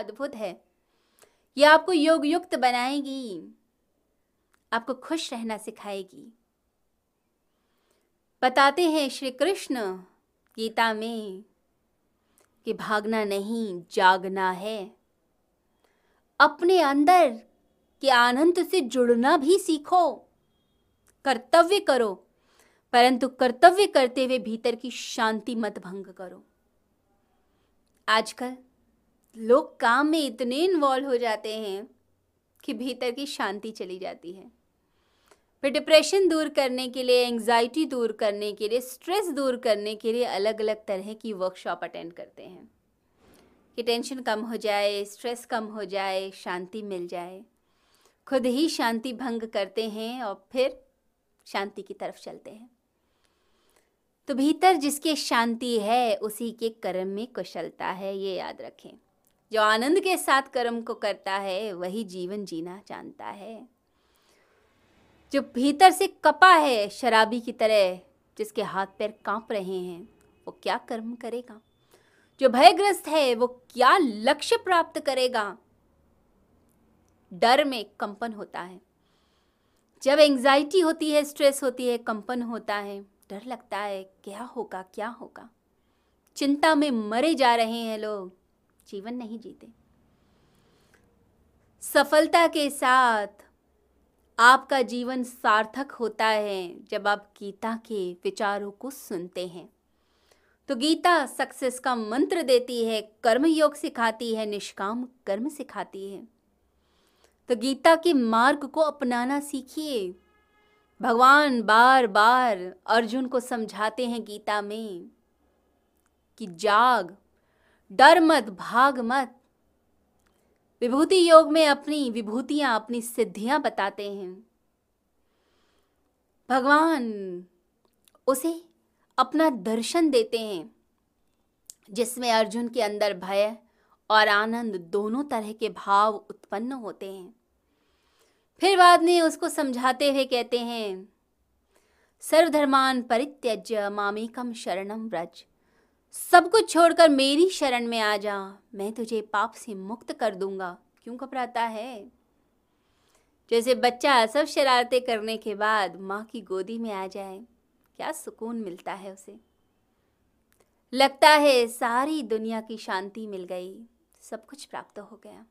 अद्भुत है। ये आपको योग युक्त बनाएगी। आपको खुश रहना सिखाएगी। बताते हैं श्री कृष्ण गीता में कि भागना नहीं, जागना है। अपने अंदर के आनंद से जुड़ना भी सीखो। कर्तव्य करो, परंतु कर्तव्य करते हुए भीतर की शांति मत भंग करो। आजकल लोग काम में इतने इन्वॉल्व हो जाते हैं कि भीतर की शांति चली जाती है। फिर डिप्रेशन दूर करने के लिए एंजाइटी दूर करने के लिए स्ट्रेस दूर करने के लिए अलग अलग तरह की वर्कशॉप अटेंड करते हैं। कि टेंशन कम हो जाए स्ट्रेस कम हो जाए, शांति मिल जाए। खुद ही शांति भंग करते हैं और फिर शांति की तरफ़ चलते हैं। तो भीतर जिसके शांति है, उसी के कर्म में कुशलता है, ये याद रखें। जो आनंद के साथ कर्म को करता है, वही जीवन जीना जानता है। जो भीतर से कपा है शराबी की तरह, जिसके हाथ पैर काँप रहे हैं, वो क्या कर्म करेगा? जो भयग्रस्त है, वो क्या लक्ष्य प्राप्त करेगा? डर में कंपन होता है। जब एंजाइटी होती है स्ट्रेस होती है, कंपन होता है, डर लगता है, क्या होगा क्या होगा? चिंता में मरे जा रहे हैं लोग। जीवन नहीं जीते। सफलता के साथ आपका जीवन सार्थक होता है जब आप गीता के विचारों को सुनते हैं। तो गीता सक्सेस का मंत्र देती है कर्म योग सिखाती है, निष्काम कर्म सिखाती है। तो गीता के मार्ग को अपनाना सीखिए। भगवान बार बार अर्जुन को समझाते हैं गीता में कि जाग डर मत, भाग मत। विभूति योग में अपनी विभूतियाँ, अपनी सिद्धियाँ बताते हैं। भगवान उसे अपना दर्शन देते हैं, जिसमें अर्जुन के अंदर भय और आनंद दोनों तरह के भाव उत्पन्न होते हैं। फिर बाद में उसको समझाते हुए कहते हैं, सर्वधर्मान परित्यज्य मामेकम शरणम व्रज। सब कुछ छोड़कर मेरी शरण में आ जा। मैं तुझे पाप से मुक्त कर दूँगा। क्यों घबराता है? जैसे बच्चा सब शरारतें करने के बाद माँ की गोदी में आ जाए, क्या सुकून मिलता है उसे? लगता है सारी दुनिया की शांति मिल गई, सब कुछ प्राप्त हो गया।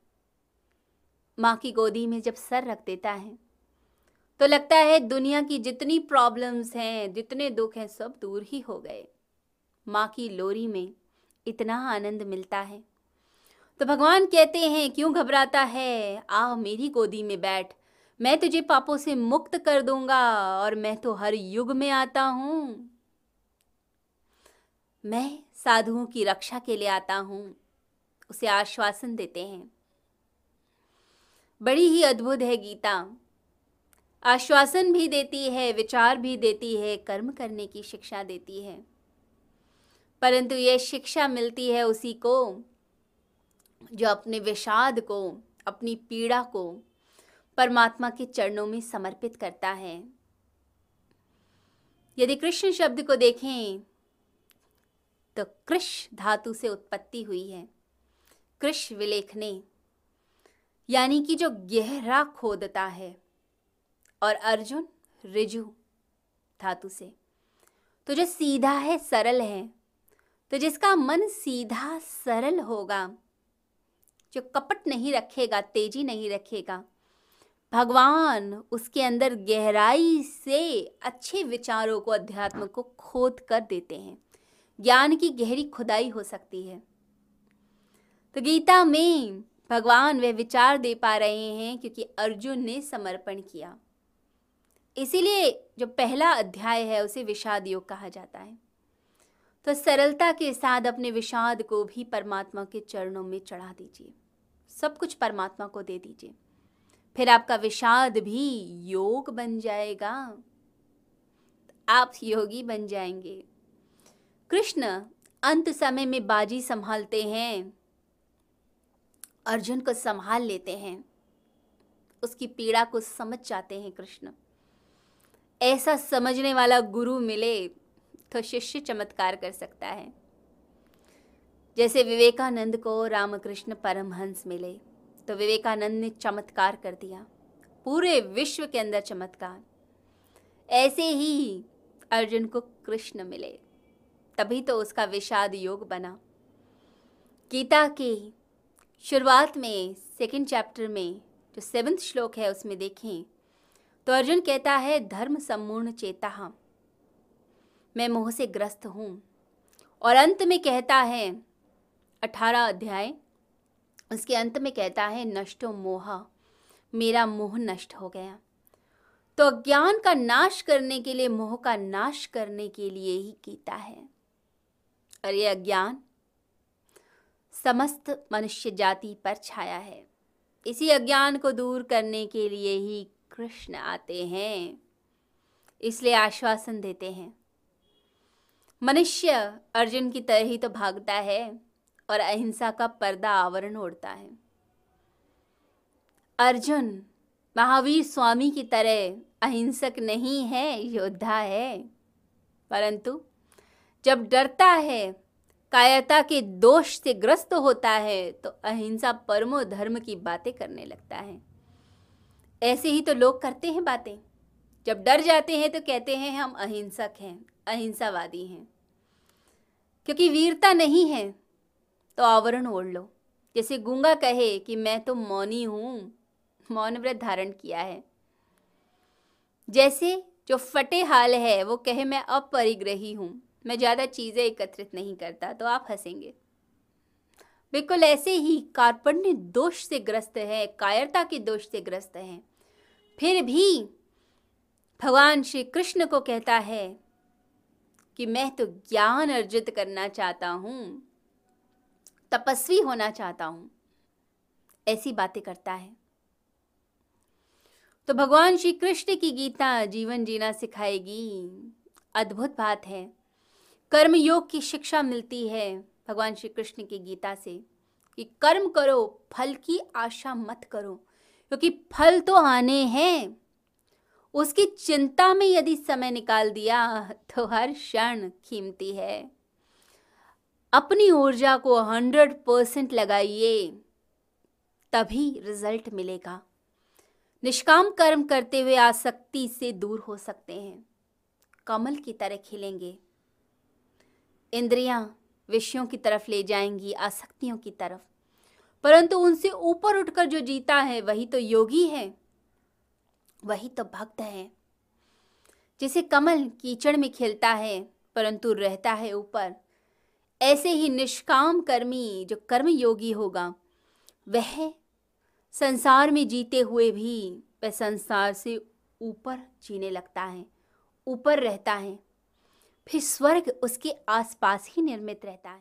माँ की गोदी में जब सर रख देता है तो लगता है दुनिया की जितनी प्रॉब्लम्स हैं, जितने दुख हैं, सब दूर ही हो गए। माँ की लोरी में इतना आनंद मिलता है। तो भगवान कहते हैं, क्यों घबराता है? आ मेरी गोदी में बैठ। मैं तुझे पापों से मुक्त कर दूँगा और मैं तो हर युग में आता हूँ। मैं साधुओं की रक्षा के लिए आता हूँ। उसे आश्वासन देते हैं। बड़ी ही अद्भुत है गीता। आश्वासन भी देती है, विचार भी देती है, कर्म करने की शिक्षा देती है। परंतु यह शिक्षा मिलती है उसी को, जो अपने विषाद को, अपनी पीड़ा को परमात्मा के चरणों में समर्पित करता है। यदि कृष्ण शब्द को देखें तो कृष धातु से उत्पत्ति हुई है। कृष विलेखने, यानी कि जो गहरा खोदता है, और अर्जुन रिजु धातु से। तो जो सीधा है, सरल है तो जिसका मन सीधा सरल होगा, जो कपट नहीं रखेगा, तेज़ी नहीं रखेगा, भगवान उसके अंदर गहराई से अच्छे विचारों को, अध्यात्म को खोद कर देते हैं। ज्ञान की गहरी खुदाई हो सकती है। तो गीता में भगवान वे विचार दे पा रहे हैं, क्योंकि अर्जुन ने समर्पण किया। इसीलिए जो पहला अध्याय है, उसे विषाद योग कहा जाता है। तो सरलता के साथ अपने विषाद को भी परमात्मा के चरणों में चढ़ा दीजिए। सब कुछ परमात्मा को दे दीजिए। फिर आपका विषाद भी योग बन जाएगा। आप योगी बन जाएँगे। कृष्ण, अंत समय में बाजी संभालते हैं। अर्जुन को संभाल लेते हैं। उसकी पीड़ा को समझ जाते हैं कृष्ण। ऐसा समझने वाला गुरु मिले। तो शिष्य चमत्कार कर सकता है। जैसे विवेकानंद को रामकृष्ण परमहंस मिले तो विवेकानंद ने चमत्कार कर दिया। पूरे विश्व के अंदर चमत्कार। ऐसे ही अर्जुन को कृष्ण मिले। तभी तो उसका विषाद योग बना। गीता के शुरुआत में सेकंड चैप्टर में, जो सेवंथ श्लोक है, उसमें देखें तो अर्जुन कहता है, धर्म सम्पूर्ण चेता मैं मोह से ग्रस्त हूँ। और अंत में कहता है, अठारह अध्याय, उसके अंत में कहता है, नष्टो मोह, मेरा मोह नष्ट हो गया। तो अज्ञान का नाश करने के लिए, मोह का नाश करने के लिए ही गीता है। और ये अज्ञान समस्त मनुष्य जाति पर छाया है। इसी अज्ञान को दूर करने के लिए ही कृष्ण आते हैं, इसलिए आश्वासन देते हैं। मनुष्य अर्जुन की तरह ही तो भागता है और अहिंसा का पर्दा आवरण ओढ़ता है। अर्जुन, महावीर स्वामी की तरह अहिंसक नहीं है, योद्धा है। परंतु जब डरता है कायता के दोष से ग्रस्त होता है तो अहिंसा परमो धर्म की बातें करने लगता है। ऐसे ही तो लोग करते हैं बातें। जब डर जाते हैं तो कहते हैं हम अहिंसक हैं, अहिंसावादी हैं। क्योंकि वीरता नहीं है तो आवरण ओढ़ लो। जैसे गूँगा कहे कि मैं तो मौनी हूँ मौन व्रत धारण किया है। जैसे जो फटे हाल है, वो कहे मैं अपरिग्रही हूँ, मैं ज़्यादा चीज़ें एकत्रित नहीं करता तो आप हंसेंगे। बिल्कुल ऐसे ही कार्पण्य दोष से ग्रस्त है, कायरता के दोष से ग्रस्त है। फिर भी भगवान श्री कृष्ण को कहता है कि मैं तो ज्ञान अर्जित करना चाहता हूँ, तपस्वी होना चाहता हूँ, ऐसी बातें करता है। तो भगवान श्री कृष्ण की गीता जीवन जीना सिखाएगी। अद्भुत बात है। कर्म योग की शिक्षा मिलती है भगवान श्री कृष्ण की गीता से कि कर्म करो, फल की आशा मत करो, क्योंकि फल तो आने हैं। उसकी चिंता में यदि समय निकाल दिया तो हर क्षण कीमती है। अपनी ऊर्जा को हंड्रेड परसेंट लगाइए, तभी रिज़ल्ट मिलेगा। निष्काम कर्म करते हुए आसक्ति से दूर हो सकते हैं। कमल की तरह खिलेंगे। इंद्रियाँ विषयों की तरफ़ ले जाएँगी, आसक्तियों की तरफ़। परंतु उनसे ऊपर उठकर जो जीता है, वही तो योगी है। वही तो भक्त है, जैसे कमल कीचड़ में खिलता है, परंतु रहता है ऊपर। ऐसे ही निष्काम कर्मी, जो कर्म योगी होगा, वह संसार में जीते हुए भी, वह संसार से ऊपर जीने लगता है, ऊपर रहता है। फिर स्वर्ग उसके आसपास ही निर्मित रहता है।